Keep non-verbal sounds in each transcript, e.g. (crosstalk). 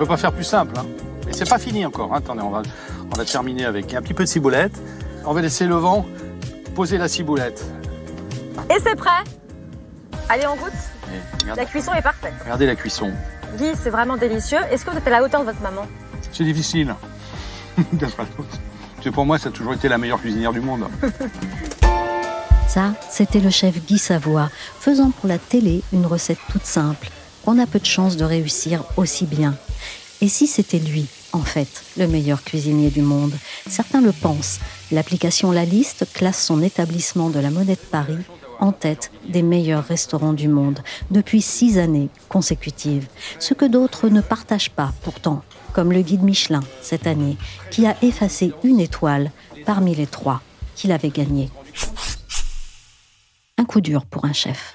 Peut pas faire plus simple. Hein. Et c'est pas fini encore. hein. Attendez, on va, on va terminer avec un petit peu de ciboulette. On va laisser le vent poser la ciboulette. Et c'est prêt Allez, on goûte La cuisson est parfaite. regardez la cuisson. Guy, c'est vraiment délicieux. Est-ce que vous êtes à la hauteur de votre maman? C'est difficile. (laughs) Pour moi, ça a toujours été la meilleure cuisinière du monde. Ça, c'était le chef Guy Savoie, faisant pour la télé une recette toute simple, qu'on a peu de chance de réussir aussi bien. Et si c'était lui, en fait, le meilleur cuisinier du monde? Certains le pensent. L'application La Liste classe son établissement de la Monnaie de Paris en tête des meilleurs restaurants du monde depuis six années consécutives. Ce que d'autres ne partagent pas pourtant, comme le guide Michelin cette année, qui a effacé une étoile parmi les trois qu'il avait gagnées. Un coup dur pour un chef.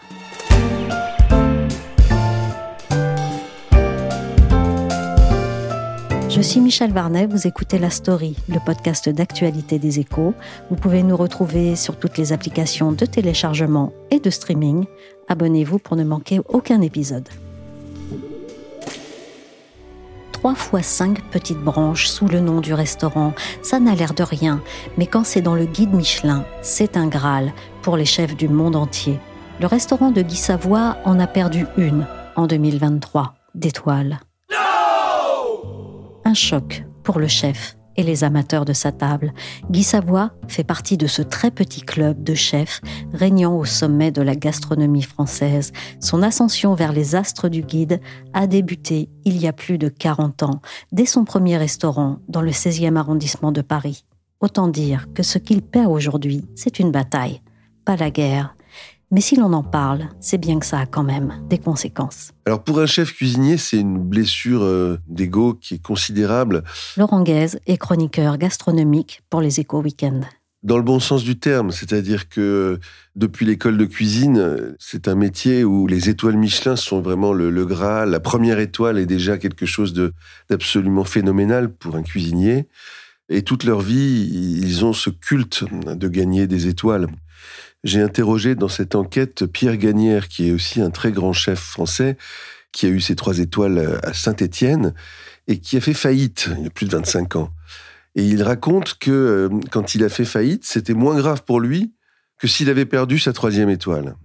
Je suis Michel Varnet, vous écoutez La Story, le podcast d'actualité des échos. Vous pouvez nous retrouver sur toutes les applications de téléchargement et de streaming. Abonnez-vous pour ne manquer aucun épisode. Trois fois cinq petites branches sous le nom du restaurant, ça n'a l'air de rien, mais quand c'est dans le guide Michelin, c'est un Graal pour les chefs du monde entier. Le restaurant de Guy Savoie en a perdu une en 2023 d'étoiles. Choc pour le chef et les amateurs de sa table. Guy Savoie fait partie de ce très petit club de chefs régnant au sommet de la gastronomie française. Son ascension vers les astres du guide a débuté il y a plus de 40 ans, dès son premier restaurant dans le 16e arrondissement de Paris. Autant dire que ce qu'il perd aujourd'hui, c'est une bataille, pas la guerre. Mais si l'on en parle, c'est bien que ça a quand même des conséquences. Alors pour un chef cuisinier, c'est une blessure euh, d'ego qui est considérable, Laurent Guez est chroniqueur gastronomique pour les Échos Week-end. dans le bon sens du terme. C'est-à-dire que euh, depuis l'école de cuisine, euh, c'est un métier où les étoiles Michelin sont vraiment le, le Graal. La première étoile est déjà quelque chose d'absolument phénoménal pour un cuisinier. Et toute leur vie, ils ont ce culte de gagner des étoiles. J'ai interrogé dans cette enquête Pierre Gagnère, qui est aussi un très grand chef français, qui a eu ses trois étoiles à Saint-Étienne et qui a fait faillite il y a plus de 25 ans. Et il raconte que euh, quand il a fait faillite, c'était moins grave pour lui que s'il avait perdu sa troisième étoile.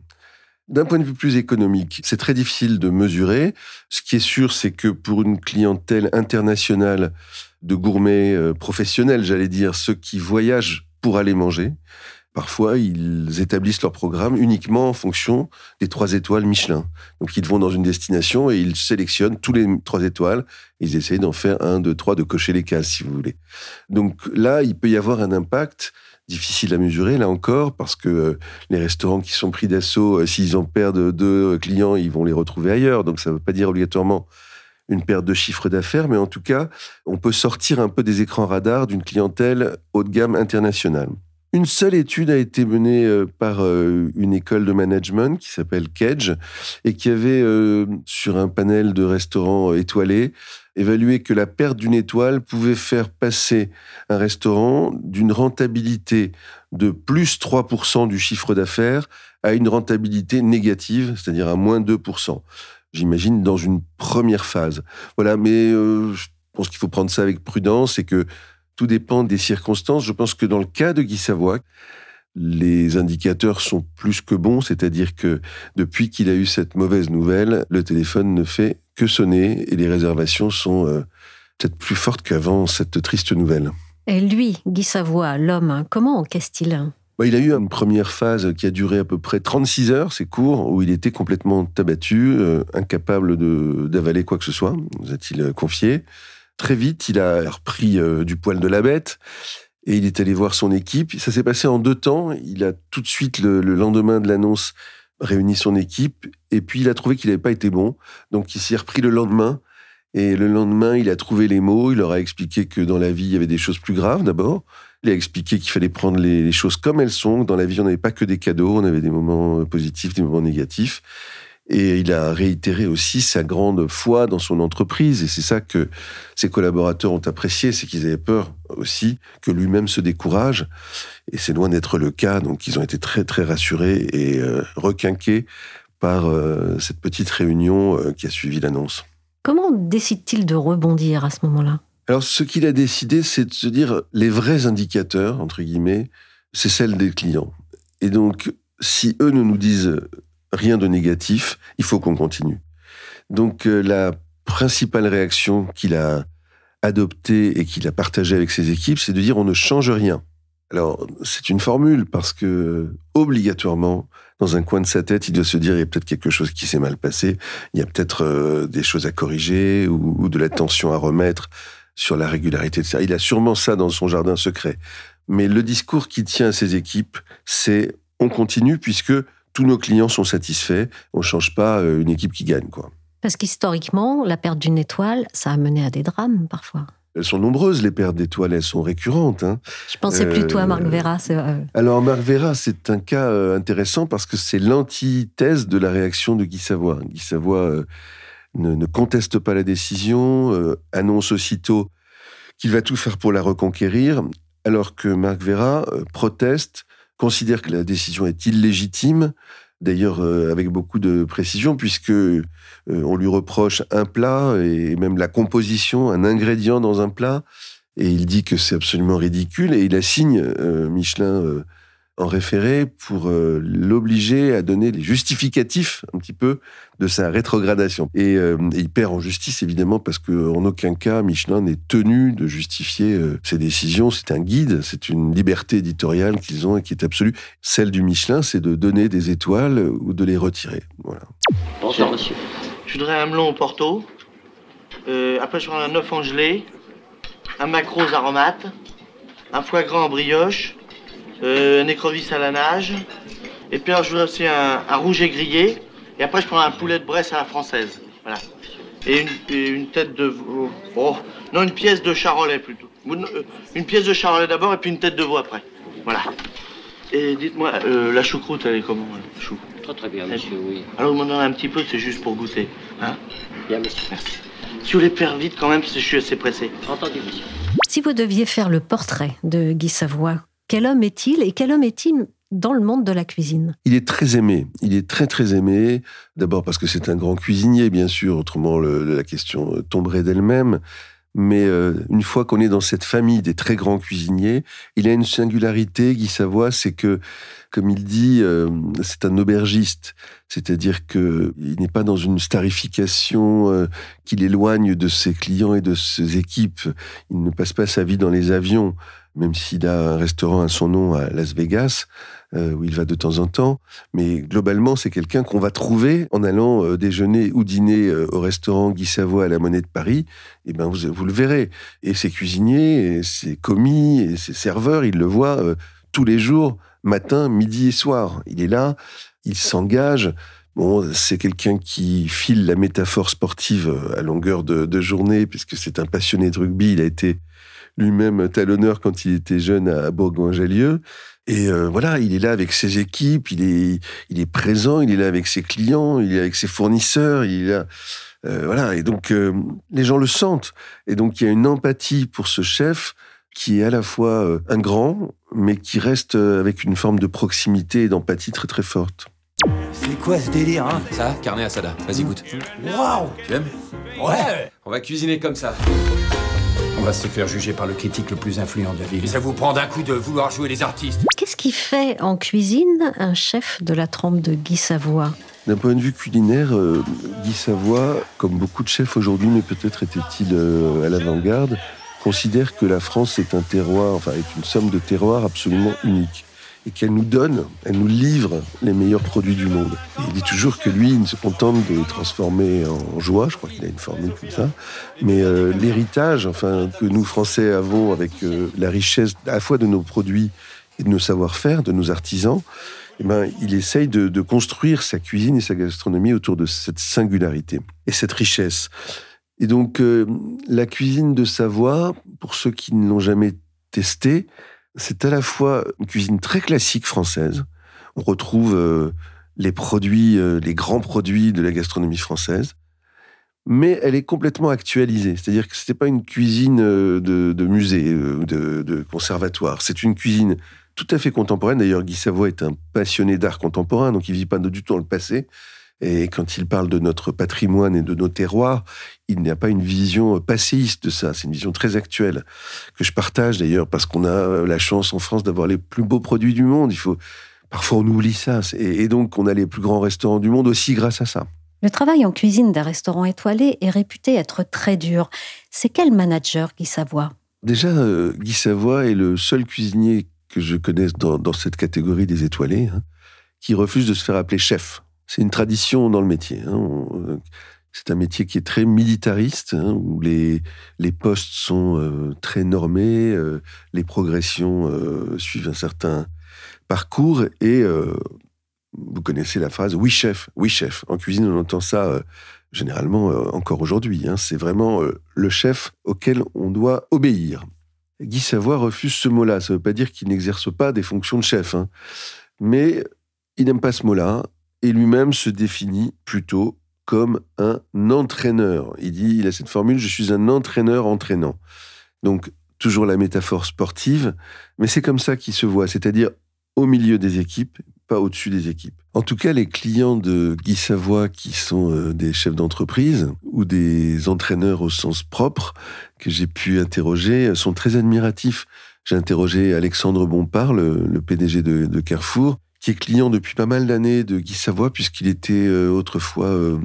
D'un point de vue plus économique, c'est très difficile de mesurer. Ce qui est sûr, c'est que pour une clientèle internationale de gourmets euh, professionnels, j'allais dire, ceux qui voyagent pour aller manger, parfois ils établissent leur programme uniquement en fonction des trois étoiles Michelin. Donc ils vont dans une destination et ils sélectionnent tous les trois étoiles. Ils essayent d'en faire un, deux, trois, de cocher les cases, si vous voulez. Donc là, il peut y avoir un impact difficile à mesurer, là encore, parce que euh, les restaurants qui sont pris d'assaut, euh, s'ils en perdent deux clients, ils vont les retrouver ailleurs. Donc ça ne veut pas dire obligatoirement une perte de chiffre d'affaires, mais en tout cas, on peut sortir un peu des écrans radars d'une clientèle haut de gamme internationale. Une seule étude a été menée euh, par euh, une école de management qui s'appelle Kedge et qui avait, euh, sur un panel de restaurants étoilés, évalué que la perte d'une étoile pouvait faire passer un restaurant d'une rentabilité de plus 3% du chiffre d'affaires à une rentabilité négative, c'est-à-dire à moins 2%. J'imagine dans une première phase. Voilà, mais je pense qu'il faut prendre ça avec prudence et que tout dépend des circonstances. Je pense que dans le cas de Guy Savoie, les indicateurs sont plus que bons, c'est-à-dire que depuis qu'il a eu cette mauvaise nouvelle, le téléphone ne fait que sonner et les réservations sont euh, peut-être plus fortes qu'avant cette triste nouvelle. Et lui, Guy Savoie, l'homme, comment encaisse-t-il Bah, il a eu une première phase qui a duré à peu près 36 heures, c'est court, où il était complètement abattu, euh, incapable d'avaler quoi que ce soit, nous a-t-il euh, confié. Très vite, il a repris euh, du poil de la bête et il est allé voir son équipe. Ça s'est passé en deux temps. Il a tout de suite, le, le lendemain de l'annonce, réuni son équipe, et puis il a trouvé qu'il n'avait pas été bon, donc il s'y est repris le lendemain, et le lendemain, il a trouvé les mots, il leur a expliqué que dans la vie, il y avait des choses plus graves d'abord, il a expliqué qu'il fallait prendre les choses comme elles sont, dans la vie, on n'avait pas que des cadeaux, on avait des moments positifs, des moments négatifs, et il a réitéré aussi sa grande foi dans son entreprise. Et c'est ça que ses collaborateurs ont apprécié, c'est qu'ils avaient peur aussi que lui-même se décourage. Et c'est loin d'être le cas. Donc ils ont été très très rassurés et euh, requinqués par euh, cette petite réunion euh, qui a suivi l'annonce. Comment décide-t-il de rebondir à ce moment-là? Alors ce qu'il a décidé, c'est de se dire les vrais indicateurs, entre guillemets, c'est celle des clients. Et donc si eux ne nous disent rien de négatif, il faut qu'on continue. Donc euh, la principale réaction qu'il a adoptée et qu'il a partagée avec ses équipes, c'est de dire on ne change rien. Alors c'est une formule parce que obligatoirement, dans un coin de sa tête, il doit se dire il y a peut-être quelque chose qui s'est mal passé, il y a peut-être euh, des choses à corriger ou, de l'attention à remettre sur la régularité de ça. Il a sûrement ça dans son jardin secret. Mais le discours qui tient à ses équipes, c'est on continue puisque tous nos clients sont satisfaits. On change pas euh, une équipe qui gagne, quoi. Parce qu'historiquement, la perte d'une étoile, ça a mené à des drames parfois. Elles sont nombreuses, les pertes d'étoiles, elles sont récurrentes. Hein. Je pensais plutôt à Marc Vera. Alors, Marc Vera, c'est un cas euh, intéressant parce que c'est l'antithèse de la réaction de Guy Savoie. Guy euh, ne, conteste pas la décision, annonce aussitôt qu'il va tout faire pour la reconquérir, alors que Marc Vera proteste considère que la décision est illégitime, d'ailleurs euh, avec beaucoup de précision, puisque euh, on lui reproche un plat et même la composition, un ingrédient dans un plat, et il dit que c'est absolument ridicule, et il assigne euh, Michelin en référé pour euh, l'obliger à donner les justificatifs un petit peu de sa rétrogradation. Et, euh, il perd en justice évidemment parce qu'en aucun cas Michelin n'est tenu de justifier euh, ses décisions. C'est un guide, c'est une liberté éditoriale qu'ils ont et qui est absolue. Celle du Michelin, c'est de donner des étoiles ou de les retirer. Voilà. Monsieur. Je voudrais un melon au Porto. après je voudrais un œuf en gelée, un macros aromate, un foie gras en brioche euh, un écrevisse à la nage. Et puis alors, je voudrais aussi un, un, rouge et grillé. Et après, je prends un poulet de Bresse à la française. Voilà. Et une, une tête de... Oh, non, une pièce de charolais plutôt. Euh, une pièce de charolais d'abord et puis une tête de veau après. Voilà. Et dites-moi, euh, la choucroute, elle est comment, la chou Très très bien, monsieur, oui. Alors, vous m'en donnez un petit peu, c'est juste pour goûter. Hein? Bien, monsieur. Merci. Si vous les faire vite quand même, parce que je suis assez pressé. Entendu, monsieur. Si vous deviez faire le portrait de Guy Savoie, quel homme est-il et quel homme est-il dans le monde de la cuisine? Il est très aimé. Il est très très aimé. D'abord parce que c'est un grand cuisinier, bien sûr. Autrement, la question euh, tomberait d'elle-même. Mais euh, une fois qu'on est dans cette famille des très grands cuisiniers, il a une singularité, Guy Savoie, c'est que, comme il dit, euh, c'est un aubergiste. C'est-à-dire qu'il n'est pas dans une starification qui l'éloigne de ses clients et de ses équipes. Il ne passe pas sa vie dans les avions même s'il a un restaurant à son nom à Las Vegas, euh, où il va de temps en temps. Mais globalement, c'est quelqu'un qu'on va trouver en allant euh, déjeuner ou dîner euh, au restaurant Guy Savoie à la Monnaie de Paris. Et eh ben, vous, vous le verrez. Et ses cuisiniers, et ses commis, et ses serveurs, ils le voient tous les jours, matin, midi et soir. Il est là, il s'engage. Bon, c'est quelqu'un qui file la métaphore sportive à longueur de, de journée, puisque c'est un passionné de rugby. Il a été lui-même talonneur quand il était jeune à Bourgoin-Jallieu. Et euh, voilà, il est là avec ses équipes, il est, il est présent, il est là avec ses clients, il est avec ses fournisseurs, il est là. Euh, voilà, et donc euh, les gens le sentent. Et donc il y a une empathie pour ce chef qui est à la fois un grand, mais qui reste avec une forme de proximité et d'empathie très très forte. C'est quoi ce délire, hein? Ça, carnet asada. Vas-y, goûte. Waouh Tu aimes? Ouais On va cuisiner comme ça. On va se faire juger par le critique le plus influent de la ville. ça vous prend d'un coup de vouloir jouer les artistes. Qu'est-ce qui fait en cuisine un chef de la trempe de Guy Savoie? D'un point de vue culinaire, euh, Guy Savoie, comme beaucoup de chefs aujourd'hui, mais peut-être était-il euh, à l'avant-garde, considère que la France est un terroir, enfin est une somme de terroirs absolument unique et qu'elle nous donne, elle nous livre les meilleurs produits du monde. Et il dit toujours que lui, il se contente de les transformer en joie, je crois qu'il a une formule comme ça, mais euh, l'héritage enfin, que nous, Français, avons avec euh, la richesse à la fois de nos produits et de nos savoir-faire, de nos artisans, eh ben, il essaye de, de, construire sa cuisine et sa gastronomie autour de cette singularité et cette richesse. Et donc, euh, la cuisine de Savoie, pour ceux qui ne l'ont jamais testée, c'est à la fois une cuisine très classique française. On retrouve euh, les produits, euh, les grands produits de la gastronomie française, mais elle est complètement actualisée. C'est-à-dire que ce n'était pas une cuisine de, de musée, de, de conservatoire. C'est une cuisine tout à fait contemporaine. D'ailleurs, Guy Savoie est un passionné d'art contemporain, donc il ne vit pas du tout dans le passé. Et quand il parle de notre patrimoine et de nos terroirs, il n'y a pas une vision passéiste de ça. C'est une vision très actuelle que je partage d'ailleurs parce qu'on a la chance en France d'avoir les plus beaux produits du monde. Il faut parfois on oublie ça et donc on a les plus grands restaurants du monde aussi grâce à ça. Le travail en cuisine d'un restaurant étoilé est réputé être très dur. C'est quel manager Guy Savoie? Déjà, euh, Guy Savoie est le seul cuisinier que je connaisse dans, cette catégorie des étoilés hein, qui refuse de se faire appeler chef. C'est une tradition dans le métier. Hein. Euh, c'est un métier qui est très militariste, hein, où les, les postes sont euh, très normés, euh, les progressions suivent un certain parcours, et vous connaissez la phrase oui chef, oui chef. En cuisine, on entend ça généralement encore aujourd'hui. Hein. C'est vraiment le chef auquel on doit obéir. Guy Savoie refuse ce mot-là. Ça ne veut pas dire qu'il n'exerce pas des fonctions de chef, mais il n'aime pas ce mot-là et lui-même se définit plutôt comme un entraîneur. Il dit, il a cette formule, je suis un entraîneur entraînant. Donc, toujours la métaphore sportive, mais c'est comme ça qu'il se voit, c'est-à-dire au milieu des équipes, pas au-dessus des équipes. En tout cas, les clients de Guy Savoie, qui sont euh, des chefs d'entreprise ou des entraîneurs au sens propre, que j'ai pu interroger, sont très admiratifs. J'ai interrogé Alexandre Bompard, le, PDG de Carrefour, qui est client depuis pas mal d'années de Guy Savoie, puisqu'il était euh, autrefois euh,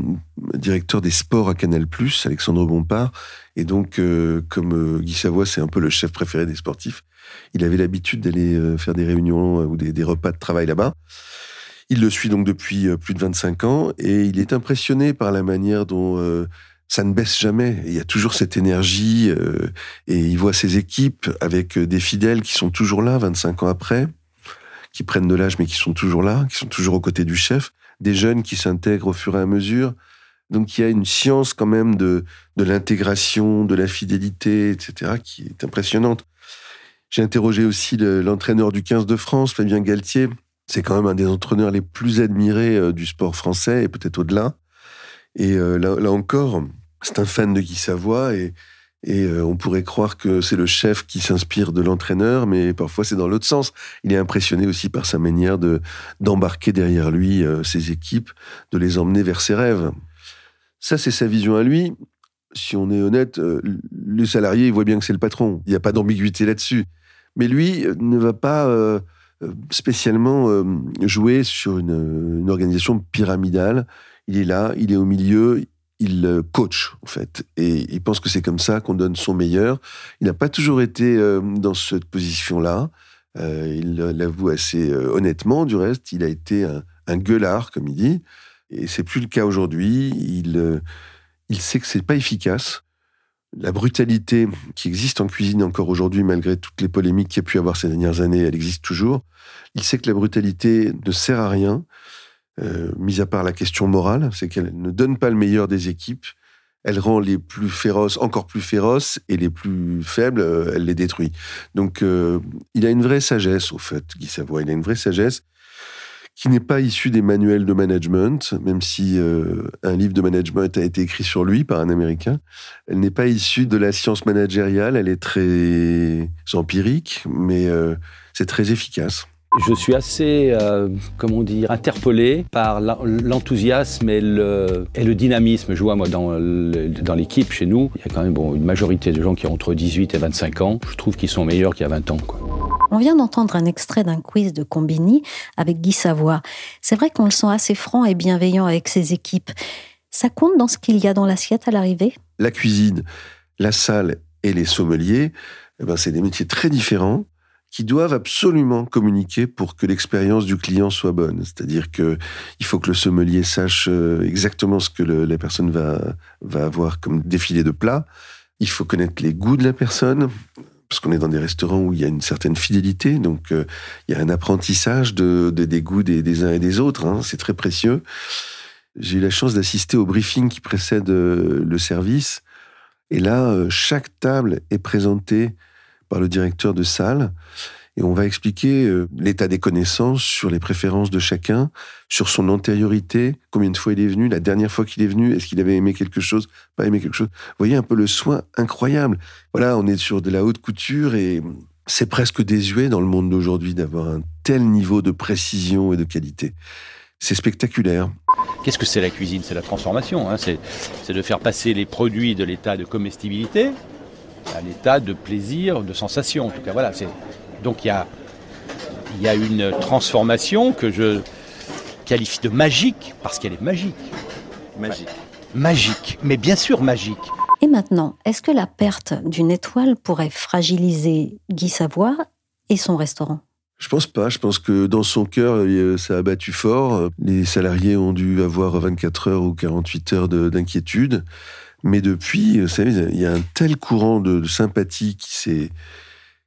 directeur des sports à Canal+, Alexandre Bompard. Et donc, euh, comme Guy Savoie, c'est un peu le chef préféré des sportifs, il avait l'habitude d'aller faire des réunions ou des, des, repas de travail là-bas. Il le suit donc depuis plus de 25 ans et il est impressionné par la manière dont ça ne baisse jamais. Il y a toujours cette énergie et il voit ses équipes avec des fidèles qui sont toujours là 25 ans après qui prennent de l'âge mais qui sont toujours là, qui sont toujours aux côtés du chef, des jeunes qui s'intègrent au fur et à mesure. Donc il y a une science quand même de, de l'intégration, de la fidélité, etc., qui est impressionnante. J'ai interrogé aussi l'entraîneur du 15 de France, Fabien Galtier. C'est quand même un des entraîneurs les plus admirés euh, du sport français et peut-être au-delà. Et euh, là, là encore, c'est un fan de Guy Savoie et, et euh, on pourrait croire que c'est le chef qui s'inspire de l'entraîneur, mais parfois c'est dans l'autre sens. Il est impressionné aussi par sa manière de d'embarquer derrière lui euh, ses équipes, de les emmener vers ses rêves. Ça, c'est sa vision à lui. Si on est honnête, euh, le salarié, il voit bien que c'est le patron. Il n'y a pas d'ambiguïté là-dessus. Mais lui ne va pas spécialement jouer sur une organisation pyramidale. Il est là, il est au milieu, il euh, coach en fait et il pense que c'est comme ça qu'on donne son meilleur. Il n'a pas toujours été euh, dans cette position-là. Euh, il l'avoue assez honnêtement. Du reste, il a été un, gueulard, comme il dit, et c'est plus le cas aujourd'hui. Il il sait que c'est pas efficace. La brutalité qui existe en cuisine encore aujourd'hui, malgré toutes les polémiques qu'il y a pu avoir ces dernières années, elle existe toujours. Il sait que la brutalité ne sert à rien euh, mis à part la question morale, c'est qu'elle ne donne pas le meilleur des équipes, elle rend les plus féroces encore plus féroces et les plus faibles, euh, elle les détruit. Donc euh, il a une vraie sagesse, au fait, Guy Savoie, il a une vraie sagesse qui n'est pas issue des manuels de management, même si un livre de management a été écrit sur lui par un Américain. Elle n'est pas issue de la science managériale, elle est très empirique, mais c'est très efficace. Je suis assez, euh, comment dire, interpellé par l'enthousiasme et le, et le, dynamisme. Je vois, moi, dans l'équipe chez nous, il y a quand même bon, une majorité de gens qui ont entre 18 et 25 ans. Je trouve qu'ils sont meilleurs qu'il y a 20 ans. Quoi. On vient d'entendre un extrait d'un quiz de Combini avec Guy Savoie. C'est vrai qu'on le sent assez franc et bienveillant avec ses équipes. Ça compte dans ce qu'il y a dans l'assiette à l'arrivée? La cuisine, la salle et les sommeliers, eh ben, c'est des métiers très différents qui doivent absolument communiquer pour que l'expérience du client soit bonne. C'est-à-dire que il faut que le sommelier sache euh, exactement ce que la personne va, va avoir comme défilé de plats. Il faut connaître les goûts de la personne. parce qu'on est dans des restaurants où il y a une certaine fidélité, donc euh, il y a un apprentissage de, de des goûts des, uns et des autres. Hein, c'est très précieux. J'ai eu la chance d'assister au briefing qui précède euh, le service, et là, chaque table est présentée par le directeur de salle. Et on va expliquer euh, l'état des connaissances sur les préférences de chacun, sur son antériorité, combien de fois il est venu, la dernière fois qu'il est venu, est-ce qu'il avait aimé quelque chose, pas aimé quelque chose. Vous voyez un peu le soin incroyable. Voilà, on est sur de la haute couture et c'est presque désuet dans le monde d'aujourd'hui d'avoir un tel niveau de précision et de qualité. C'est spectaculaire. Qu'est-ce que c'est la cuisine? C'est la transformation. Hein. C'est c'est de faire passer les produits de l'état de comestibilité à l'état de plaisir, de sensation. En tout cas, voilà. c'est- Donc il y a, il y a une transformation que je qualifie de magique parce qu'elle est magique. Magique. Magique, mais bien sûr magique. Et maintenant, est-ce que la perte d'une étoile pourrait fragiliser Guy Savoie et son restaurant? Je pense pas. Je pense que dans son cœur, ça a battu fort. Les salariés ont dû avoir 24 heures ou 48 heures de- d'inquiétude. Mais depuis, vous savez, il y a un tel courant de, sympathie qui s'est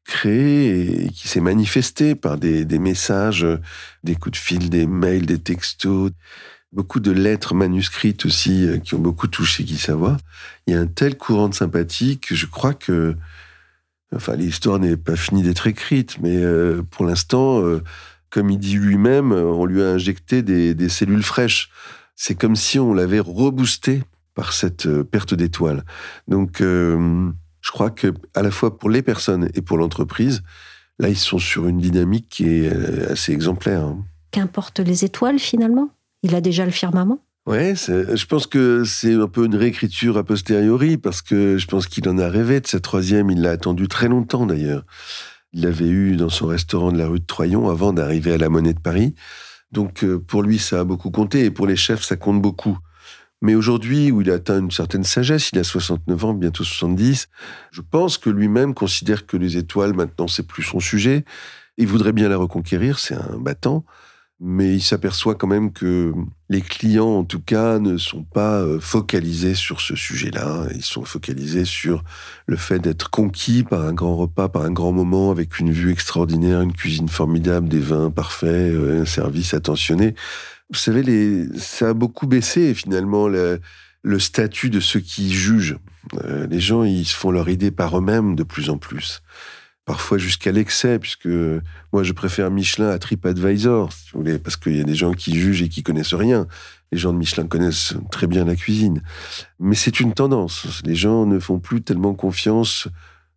créé et qui s'est manifesté par des, messages, des coups de fil, des mails, des textos, beaucoup de lettres manuscrites aussi euh, qui ont beaucoup touché Guy Savoie. Il y a un tel courant de sympathie que je crois que Enfin, l'histoire n'est pas finie d'être écrite, mais euh, pour l'instant, euh, comme il dit lui-même, euh, on lui a injecté des cellules fraîches. C'est comme si on l'avait reboosté par cette euh, perte d'étoiles. Donc, euh, je crois que à la fois pour les personnes et pour l'entreprise, là, ils sont sur une dynamique qui est euh, assez exemplaire. hein. Qu'importe les étoiles finalement? Il a déjà le firmament? Ouais, je pense que c'est un peu une réécriture a posteriori, parce que je pense qu'il en a rêvé de cette troisième. Il l'a attendu très longtemps d'ailleurs. Il l'avait eu dans son restaurant de la rue de Troyon avant d'arriver à la Monnaie de Paris. Donc pour lui, ça a beaucoup compté, et pour les chefs, ça compte beaucoup. Mais aujourd'hui, où il a atteint une certaine sagesse, il a 69 ans, bientôt 70, je pense que lui-même considère que les étoiles, maintenant, c'est plus son sujet. Il voudrait bien la reconquérir, c'est un battant mais il s'aperçoit quand même que les clients, en tout cas, ne sont pas euh, focalisés sur ce sujet-là. Ils sont focalisés sur le fait d'être conquis par un grand repas, par un grand moment, avec une vue extraordinaire, une cuisine formidable, des vins parfaits, euh, un service attentionné. Vous savez, ça a beaucoup baissé finalement le, le statut de ceux qui jugent. Euh, les gens, ils se font leur idée par eux-mêmes de plus en plus parfois jusqu'à l'excès, puisque moi je préfère Michelin à TripAdvisor, si vous voulez, parce qu'il y a des gens qui jugent et qui connaissent rien. Les gens de Michelin connaissent très bien la cuisine. Mais c'est une tendance. Les gens ne font plus tellement confiance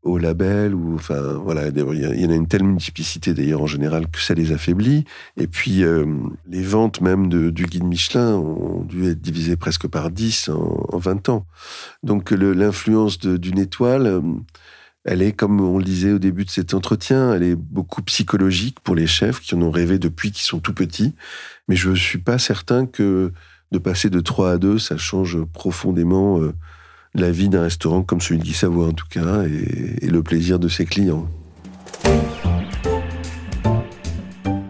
au label ou enfin voilà il y en a une telle multiplicité d'ailleurs en général que ça les affaiblit et puis euh, les ventes même de, du guide Michelin ont dû être divisées presque par 10 en, en 20 ans donc l'influence d'une étoile elle est, comme on le disait au début de cet entretien, elle est beaucoup psychologique pour les chefs qui en ont rêvé depuis qu'ils sont tout petits. Mais je suis pas certain que de passer de 3 à 2, ça change profondément euh, la vie d'un restaurant comme celui de Guy Savoie, en tout cas, et, le plaisir de ses clients.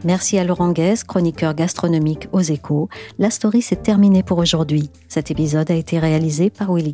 Merci à Laurent Guès, chroniqueur gastronomique aux échos. La story s'est terminée pour aujourd'hui. Cet épisode a été réalisé par Willy